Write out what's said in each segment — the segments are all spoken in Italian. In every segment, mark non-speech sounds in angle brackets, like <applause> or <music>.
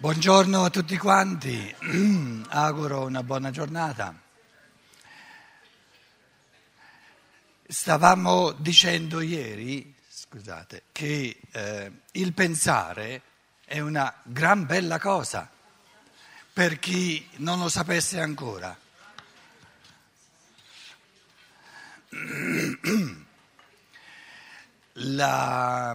Buongiorno a tutti quanti, <clears throat> auguro una buona giornata. Stavamo dicendo ieri, scusate, che eh, il pensare è una gran bella cosa per chi non lo sapesse ancora. <clears throat> La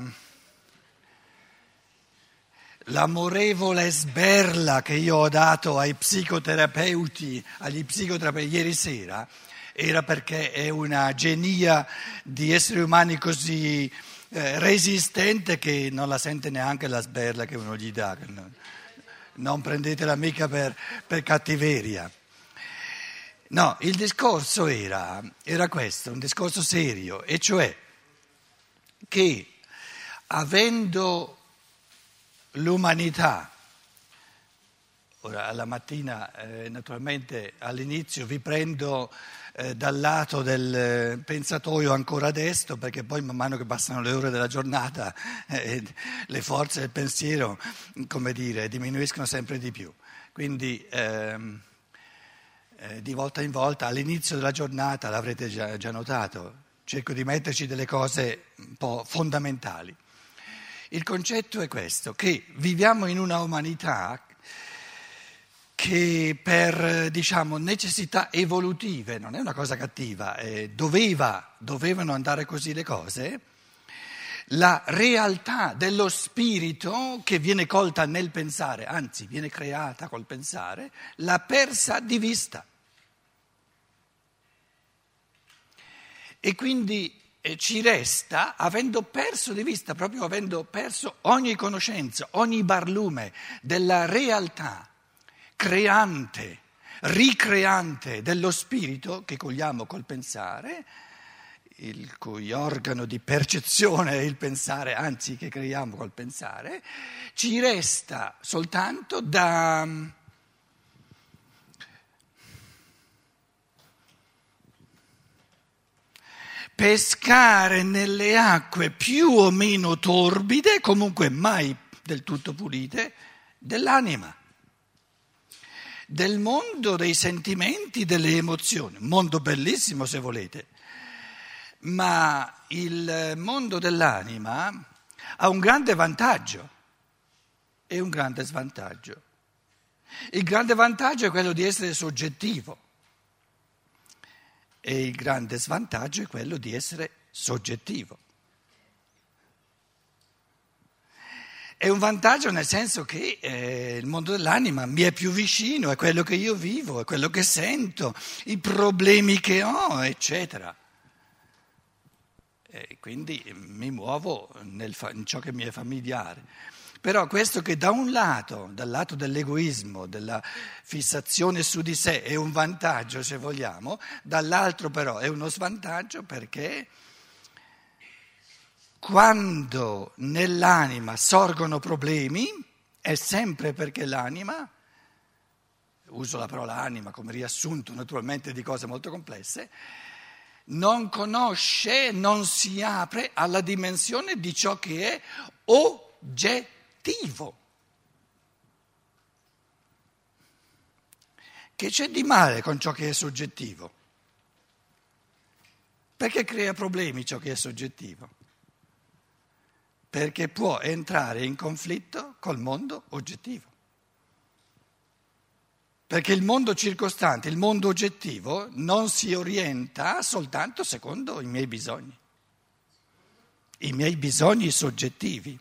l'amorevole sberla che io ho dato ai psicoterapeuti, agli psicoterapeuti ieri sera, era perché è una genia di esseri umani così eh, resistente che non la sente neanche la sberla che uno gli dà. Non prendetela mica per, per cattiveria. No, il discorso era, era questo, un discorso serio, e cioè che avendo l'umanità. Ora, alla mattina, eh, naturalmente, all'inizio vi prendo eh, dal lato del eh, pensatoio ancora destro, perché poi man mano che passano le ore della giornata <laughs> eh, le forze del pensiero, come dire, diminuiscono sempre di più. Quindi ehm, eh, di volta in volta, all'inizio della giornata, l'avrete già, già notato, cerco di metterci delle cose un po' fondamentali. Il concetto è questo, che viviamo in una umanità che per diciamo, necessità evolutive, non è una cosa cattiva, eh, doveva, dovevano andare così le cose, la realtà dello spirito che viene colta nel pensare, anzi viene creata col pensare, l'ha persa di vista. E quindi ci resta, avendo perso di vista, proprio avendo perso ogni conoscenza, ogni barlume della realtà creante, ricreante dello spirito che cogliamo col pensare, il cui organo di percezione è il pensare, anzi che creiamo col pensare, ci resta soltanto da pescare nelle acque più o meno torbide, comunque mai del tutto pulite, dell'anima, del mondo dei sentimenti, delle emozioni, mondo bellissimo se volete, ma il mondo dell'anima ha un grande vantaggio e un grande svantaggio. Il grande vantaggio è quello di essere soggettivo e il grande svantaggio è quello di essere soggettivo. È un vantaggio nel senso che eh, il mondo dell'anima mi è più vicino, è quello che io vivo, è quello che sento, i problemi che ho, eccetera. E quindi mi muovo nel, in ciò che mi è familiare. Però questo che da un lato, dal lato dell'egoismo, della fissazione su di sé, è un vantaggio se vogliamo, dall'altro però è uno svantaggio perché quando nell'anima sorgono problemi è sempre perché l'anima, uso la parola anima come riassunto naturalmente di cose molto complesse, non conosce, non si apre alla dimensione di ciò che è oggettivo oggettivo. Che c'è di male con ciò che è soggettivo? Perché crea problemi ciò che è soggettivo? Perché può entrare in conflitto col mondo oggettivo. Perché il mondo circostante, il mondo oggettivo, non si orienta soltanto secondo i miei bisogni, i miei bisogni soggettivi.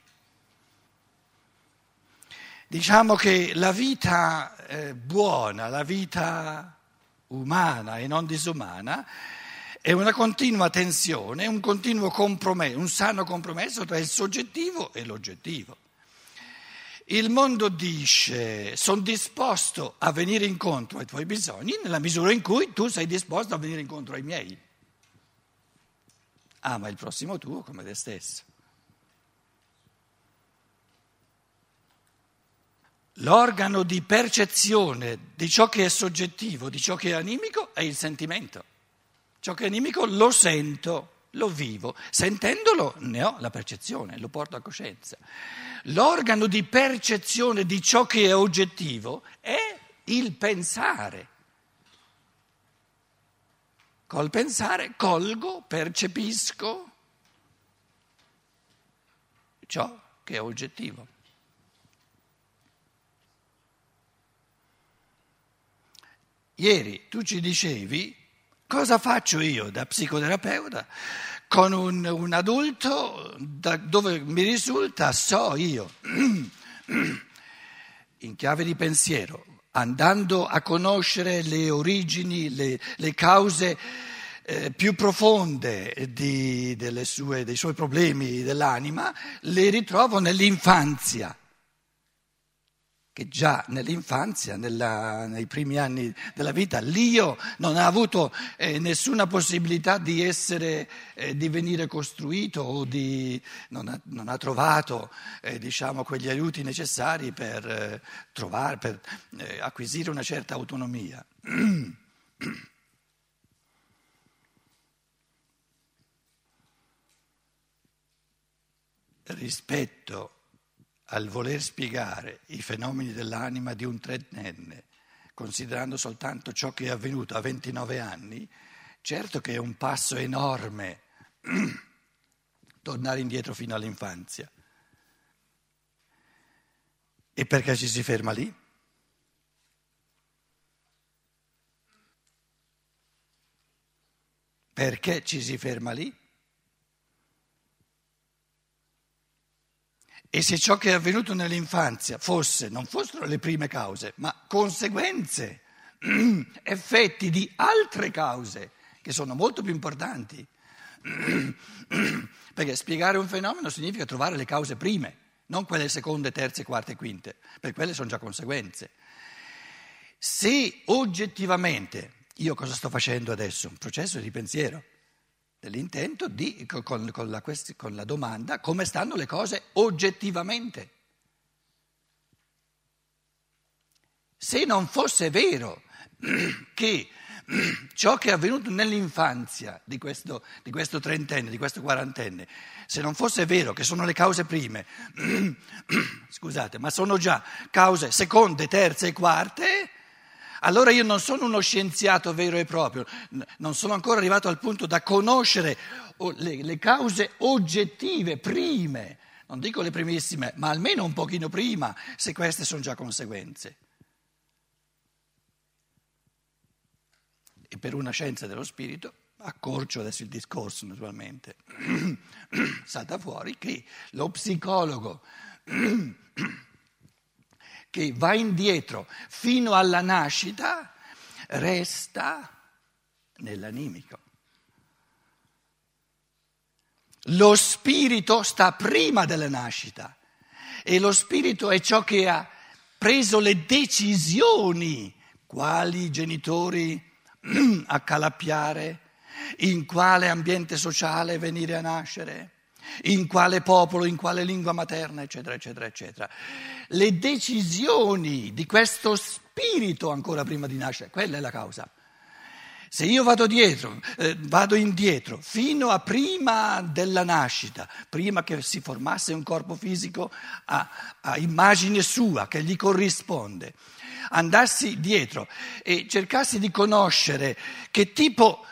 Diciamo che la vita eh, buona, la vita umana e non disumana, è una continua tensione, un continuo compromesso, un sano compromesso tra il soggettivo e l'oggettivo. Il mondo dice sono disposto a venire incontro ai tuoi bisogni nella misura in cui tu sei disposto a venire incontro ai miei. Ama il prossimo tuo come te stesso. L'organo di percezione di ciò che è soggettivo, di ciò che è animico, è il sentimento. Ciò che è animico lo sento, lo vivo, sentendolo ne ho la percezione, lo porto a coscienza. L'organo di percezione di ciò che è oggettivo è il pensare. Col pensare colgo, percepisco ciò che è oggettivo. Ieri tu ci dicevi cosa faccio io da psicoterapeuta con un, un adulto dove mi risulta so io, <clears throat> in chiave di pensiero, andando a conoscere le origini, le, le cause eh, più profonde di, sue, dei suoi problemi dell'anima, le ritrovo nell'infanzia che già nell'infanzia, nella, nei primi anni della vita, l'io non ha avuto eh, nessuna possibilità di essere, eh, di venire costruito o di, non, ha, non ha trovato eh, diciamo, quegli aiuti necessari per, eh, trovare, per eh, acquisire una certa autonomia. <clears throat> Rispetto al voler spiegare i fenomeni dell'anima di un trentenne, considerando soltanto ciò che è avvenuto a 29 anni, certo che è un passo enorme <clears throat> tornare indietro fino all'infanzia. E perché ci si ferma lì? Perché ci si ferma lì? E se ciò che è avvenuto nell'infanzia fosse, non fossero le prime cause, ma conseguenze, <clears throat> effetti di altre cause, che sono molto più importanti, <clears throat> perché spiegare un fenomeno significa trovare le cause prime, non quelle seconde, terze, quarte e quinte, perché quelle sono già conseguenze. Se oggettivamente, io cosa sto facendo adesso? Un processo di pensiero dell'intento di, con, con, la, con la domanda come stanno le cose oggettivamente. Se non fosse vero <clears throat> che <clears throat> ciò che è avvenuto nell'infanzia di questo, di questo, trentenne, di questo quarantenne, se non fosse vero che sono le cause prime, <clears throat> scusate, ma sono già cause seconde, terze e quarte, allora io non sono uno scienziato vero e proprio, non sono ancora arrivato al punto da conoscere le, le cause oggettive, prime, non dico le primissime, ma almeno un pochino prima, se queste sono già conseguenze. E per una scienza dello spirito, accorcio adesso il discorso naturalmente, <clears throat> salta fuori che lo psicologo <clears throat> che va indietro fino alla nascita resta nell'animico. Lo spirito sta prima della nascita e lo spirito è ciò che ha preso le decisioni, quali genitori <clears throat> accalappiare, in quale ambiente sociale venire a nascere in quale popolo, in quale lingua materna, eccetera, eccetera, eccetera. Le decisioni di questo spirito ancora prima di nascere, quella è la causa. Se io vado dietro, eh, vado indietro fino a prima della nascita, prima che si formasse un corpo fisico a, a immagine sua che gli corrisponde, andassi dietro e cercassi di conoscere che tipo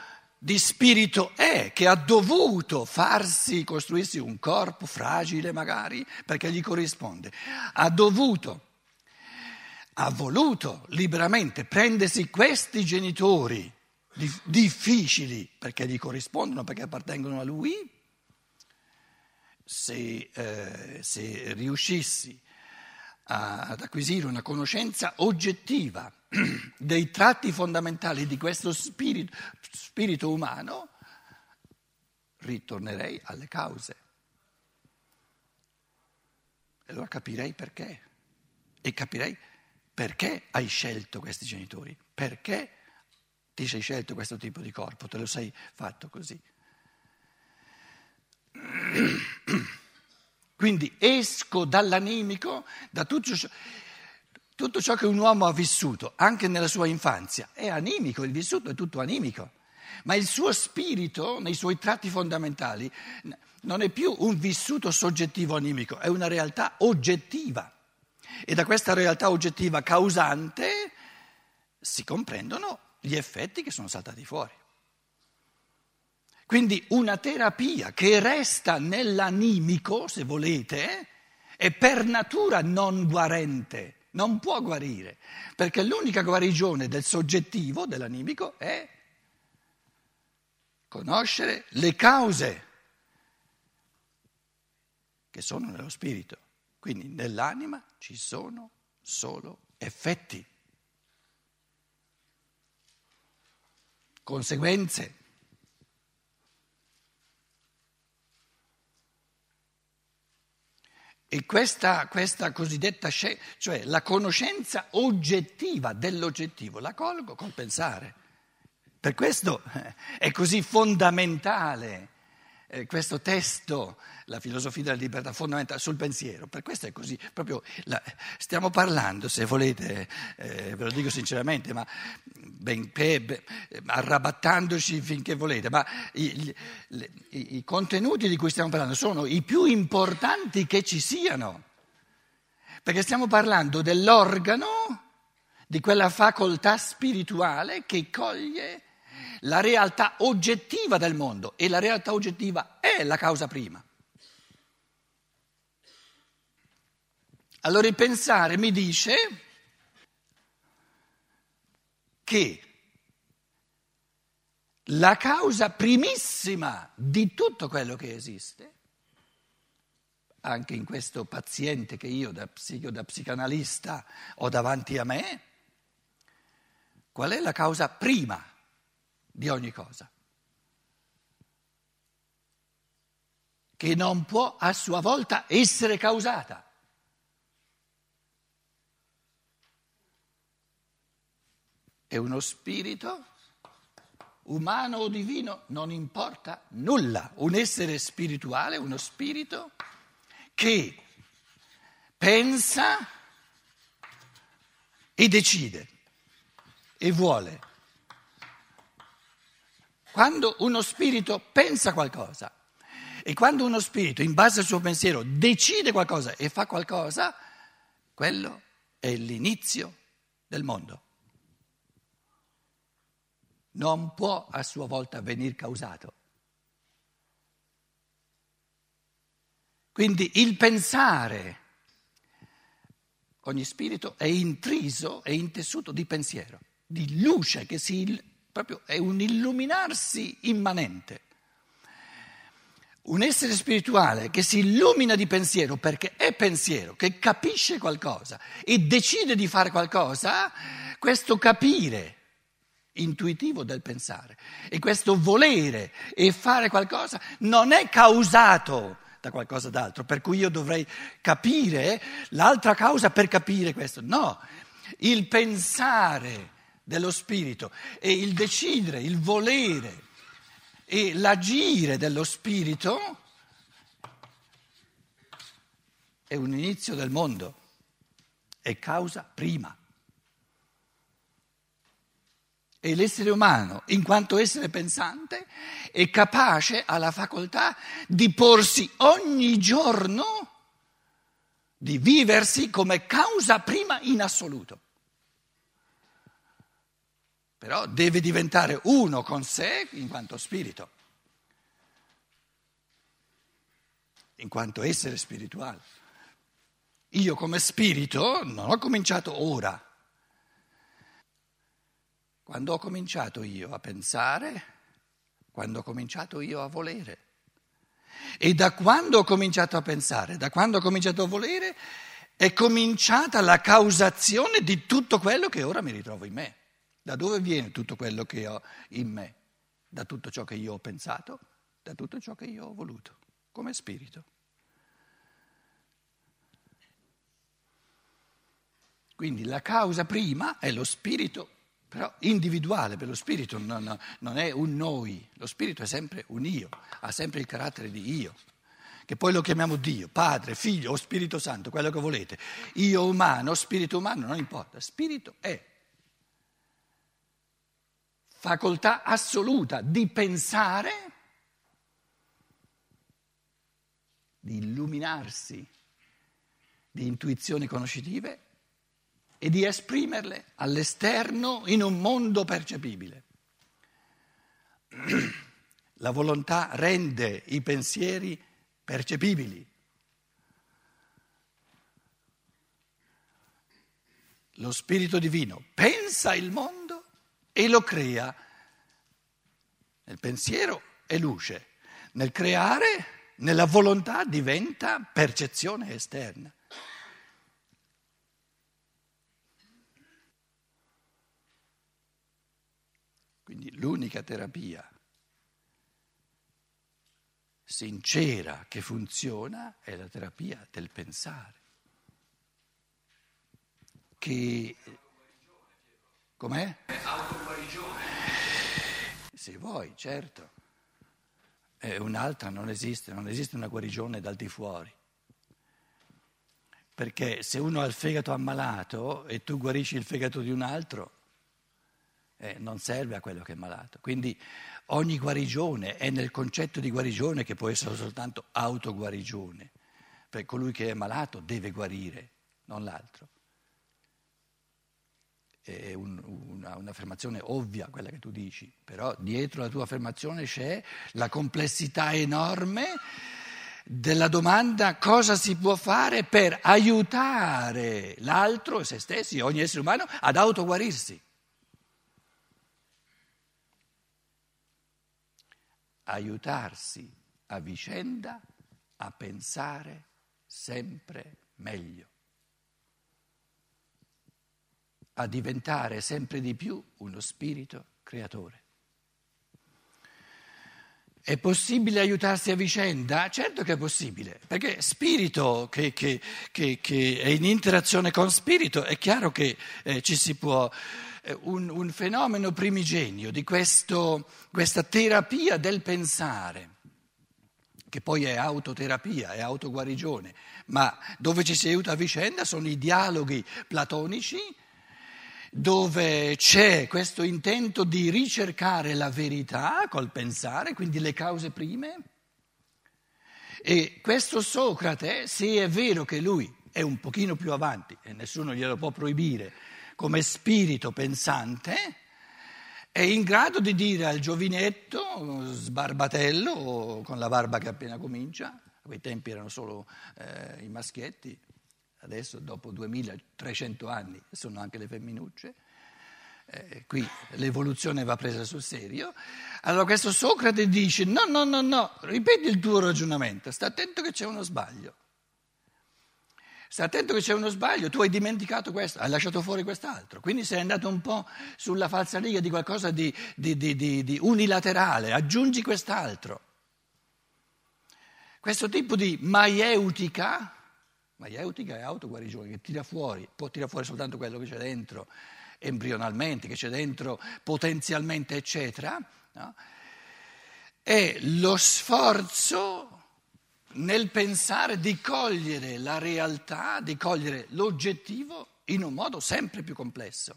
di spirito è che ha dovuto farsi, costruirsi un corpo fragile magari perché gli corrisponde, ha dovuto, ha voluto liberamente prendersi questi genitori difficili perché gli corrispondono, perché appartengono a lui, se, eh, se riuscissi ad acquisire una conoscenza oggettiva <clears throat> dei tratti fondamentali di questo spirito, spirito umano, ritornerei alle cause. E allora capirei perché. E capirei perché hai scelto questi genitori, perché ti sei scelto questo tipo di corpo, te lo sei fatto così. <clears throat> Quindi esco dall'animico, da tutto ciò, tutto ciò che un uomo ha vissuto, anche nella sua infanzia, è animico, il vissuto è tutto animico. ma il suo spirito, nei suoi tratti fondamentali, non è più un vissuto soggettivo animico, è una realtà oggettiva. E da questa realtà oggettiva causante si comprendono gli effetti che sono saltati fuori. Quindi una terapia che resta nell'animico, se volete, è per natura non guarente, non può guarire, perché l'unica guarigione del soggettivo, dell'animico, è conoscere le cause che sono nello spirito. Quindi nell'anima ci sono solo effetti, conseguenze. E questa, questa cosiddetta scienza, cioè la conoscenza oggettiva dell'oggettivo, la colgo col pensare. Per questo eh, è così fondamentale eh, questo testo, la filosofia della libertà fondamentale sul pensiero. Per questo è così, proprio la, stiamo parlando, se volete, eh, ve lo dico sinceramente, ma benché ben, arrabattandoci finché volete, ma i, i, i contenuti di cui stiamo parlando sono i più importanti che ci siano, perché stiamo parlando dell'organo, di quella facoltà spirituale che coglie la realtà oggettiva del mondo e la realtà oggettiva è la causa prima. Allora il pensare mi dice che la causa primissima di tutto quello che esiste, anche in questo paziente che io da, psico, da psicanalista ho davanti a me, qual è la causa prima? Di ogni cosa, che non può a sua volta essere causata. È uno spirito umano o divino, non importa nulla, un essere spirituale, uno spirito che pensa e decide e vuole quando uno spirito pensa qualcosa e quando uno spirito, in base al suo pensiero, decide qualcosa e fa qualcosa, quello è l'inizio del mondo. Non può a sua volta venire causato. Quindi il pensare, ogni spirito è intriso, è intessuto di pensiero, di luce che si proprio è un illuminarsi immanente. Un essere spirituale che si illumina di pensiero perché è pensiero, che capisce qualcosa e decide di fare qualcosa, questo capire intuitivo del pensare e questo volere e fare qualcosa non è causato da qualcosa d'altro, per cui io dovrei capire l'altra causa per capire questo. No, il pensare dello spirito. E il decidere, il volere e l'agire dello spirito è un inizio del mondo, è causa prima. E l'essere umano, in quanto essere pensante, è capace, ha la facoltà di porsi ogni giorno, di viversi come causa prima in assoluto però deve diventare uno con sé in quanto spirito, in quanto essere spirituale. Io come spirito non ho cominciato ora. Quando ho cominciato io a pensare, quando ho cominciato io a volere. E da quando ho cominciato a pensare, da quando ho cominciato a volere, è cominciata la causazione di tutto quello che ora mi ritrovo in me. Da dove viene tutto quello che ho in me? Da tutto ciò che io ho pensato, da tutto ciò che io ho voluto, come spirito. Quindi la causa prima è lo spirito, però individuale, per lo spirito non, non è un noi, lo spirito è sempre un io, ha sempre il carattere di io che poi lo chiamiamo Dio, Padre, Figlio o Spirito Santo, quello che volete. Io umano, spirito umano, non importa, spirito è facoltà assoluta di pensare, di illuminarsi di intuizioni conoscitive e di esprimerle all'esterno in un mondo percepibile. La volontà rende i pensieri percepibili. Lo Spirito Divino pensa il mondo e lo crea. Nel pensiero è luce, nel creare, nella volontà diventa percezione esterna. Quindi l'unica terapia sincera che funziona è la terapia del pensare. Che... Com'è? Autoguarigione. Se vuoi, certo. E un'altra non esiste, non esiste una guarigione dal di fuori. Perché se uno ha il fegato ammalato e tu guarisci il fegato di un altro, eh, non serve a quello che è malato. Quindi ogni guarigione è nel concetto di guarigione che può essere soltanto autoguarigione, perché colui che è malato deve guarire, non l'altro. È un, una, un'affermazione ovvia quella che tu dici, però dietro la tua affermazione c'è la complessità enorme della domanda cosa si può fare per aiutare l'altro se stessi, ogni essere umano, ad autoguarirsi. aiutarsi a vicenda a pensare sempre meglio, a diventare sempre di più uno spirito creatore. È possibile aiutarsi a vicenda? Certo che è possibile, perché spirito che, che, che, che è in interazione con spirito è chiaro che eh, ci si può eh, un, un fenomeno primigenio di questo, questa terapia del pensare, che poi è autoterapia, è autoguarigione, ma dove ci si aiuta a vicenda sono i dialoghi platonici dove c'è questo intento di ricercare la verità col pensare, quindi le cause prime. E questo Socrate, se è vero che lui è un pochino più avanti, e nessuno glielo può proibire, come spirito pensante, è in grado di dire al giovinetto, sbarbatello, con la barba che appena comincia, a quei tempi erano solo eh, i maschietti, adesso dopo 2300 anni sono anche le femminucce, eh, qui l'evoluzione va presa sul serio. Allora questo Socrate dice no, no, no, no, ripeti il tuo ragionamento, sta attento che c'è uno sbaglio. Sta attento che c'è uno sbaglio, tu hai dimenticato questo, hai lasciato fuori quest'altro, quindi sei andato un po' sulla falsariga di qualcosa di, di, di, di unilaterale, aggiungi quest'altro. Questo tipo di maieutica, maieutica è autoguarigione, che tira fuori, può tirare fuori soltanto quello che c'è dentro embrionalmente, che c'è dentro potenzialmente, eccetera, no? è lo sforzo nel pensare di cogliere la realtà, di cogliere l'oggettivo in un modo sempre più complesso.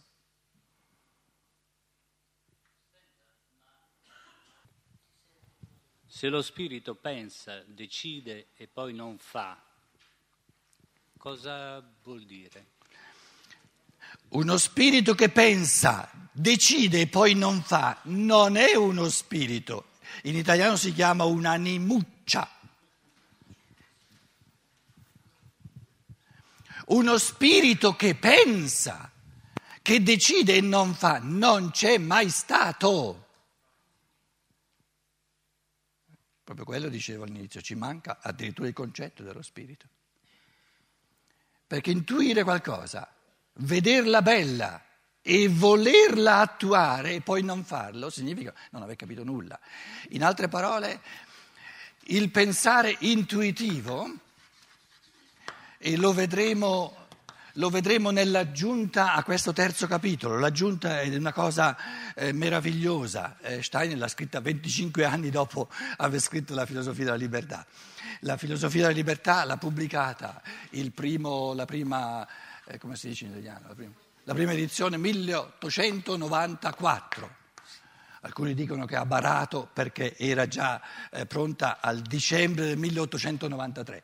Se lo spirito pensa, decide e poi non fa, cosa vuol dire? Uno spirito che pensa, decide e poi non fa, non è uno spirito. In italiano si chiama un'animuccia. Uno spirito che pensa, che decide e non fa, non c'è mai stato. Proprio quello dicevo all'inizio, ci manca addirittura il concetto dello spirito. Perché intuire qualcosa, vederla bella e volerla attuare e poi non farlo significa non aver capito nulla. In altre parole, il pensare intuitivo e lo vedremo, lo vedremo nell'aggiunta a questo terzo capitolo. L'aggiunta è una cosa eh, meravigliosa. Eh, Steiner l'ha scritta 25 anni dopo aver scritto la filosofia della libertà. La filosofia della libertà l'ha pubblicata primo, la prima, eh, come si dice in italiano? La prima, la prima edizione 1894. alcuni dicono che ha barato perché era già eh, pronta al dicembre del 1893.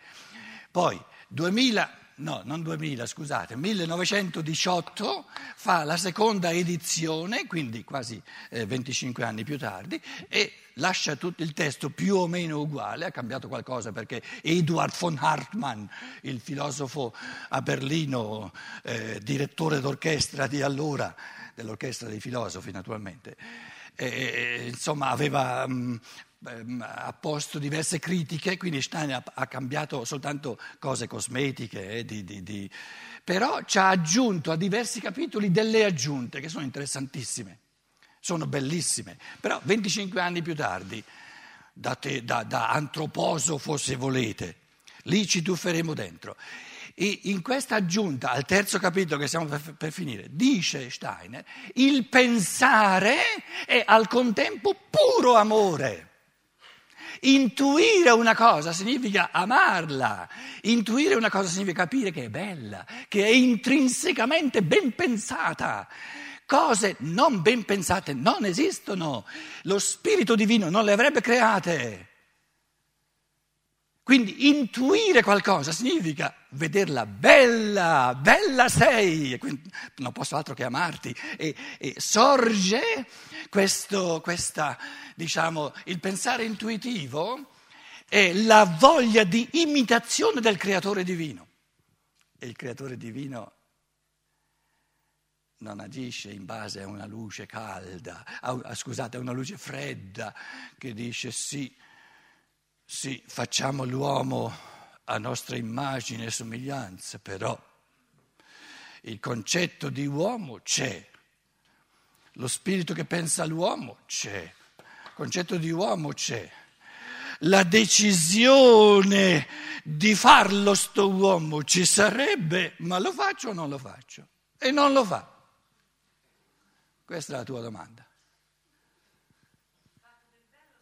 Poi 2000 no, non 2000, scusate, 1918 fa la seconda edizione, quindi quasi eh, 25 anni più tardi, e lascia tutto il testo più o meno uguale, ha cambiato qualcosa perché Eduard von Hartmann, il filosofo a Berlino, eh, direttore d'orchestra di allora, dell'orchestra dei filosofi naturalmente, eh, insomma aveva... Mh, Ehm, ha posto diverse critiche, quindi Stein ha, ha cambiato soltanto cose cosmetiche, eh, di, di, di, però ci ha aggiunto a diversi capitoli delle aggiunte che sono interessantissime, sono bellissime. Però 25 anni più tardi, da, te, da, da antroposofo se volete, lì ci tufferemo dentro. E in questa aggiunta al terzo capitolo che stiamo per, per, finire, dice Steiner, il pensare è al contempo puro amore. Intuire una cosa significa amarla, intuire una cosa significa capire che è bella, che è intrinsecamente ben pensata. Cose non ben pensate non esistono, lo Spirito Divino non le avrebbe create. Quindi intuire qualcosa significa vederla bella, bella sei, non posso altro che amarti, e, e sorge questo, questa, diciamo, il pensare intuitivo è la voglia di imitazione del creatore divino. E il creatore divino non agisce in base a una luce calda, a, scusate, a una luce fredda che dice sì sì, facciamo l'uomo a nostra immagine e somiglianza, però il concetto di uomo c'è, lo spirito che pensa all'uomo c'è, il concetto di uomo c'è, la decisione di farlo sto uomo ci sarebbe, ma lo faccio o non lo faccio? E non lo fa. Questa è la tua domanda.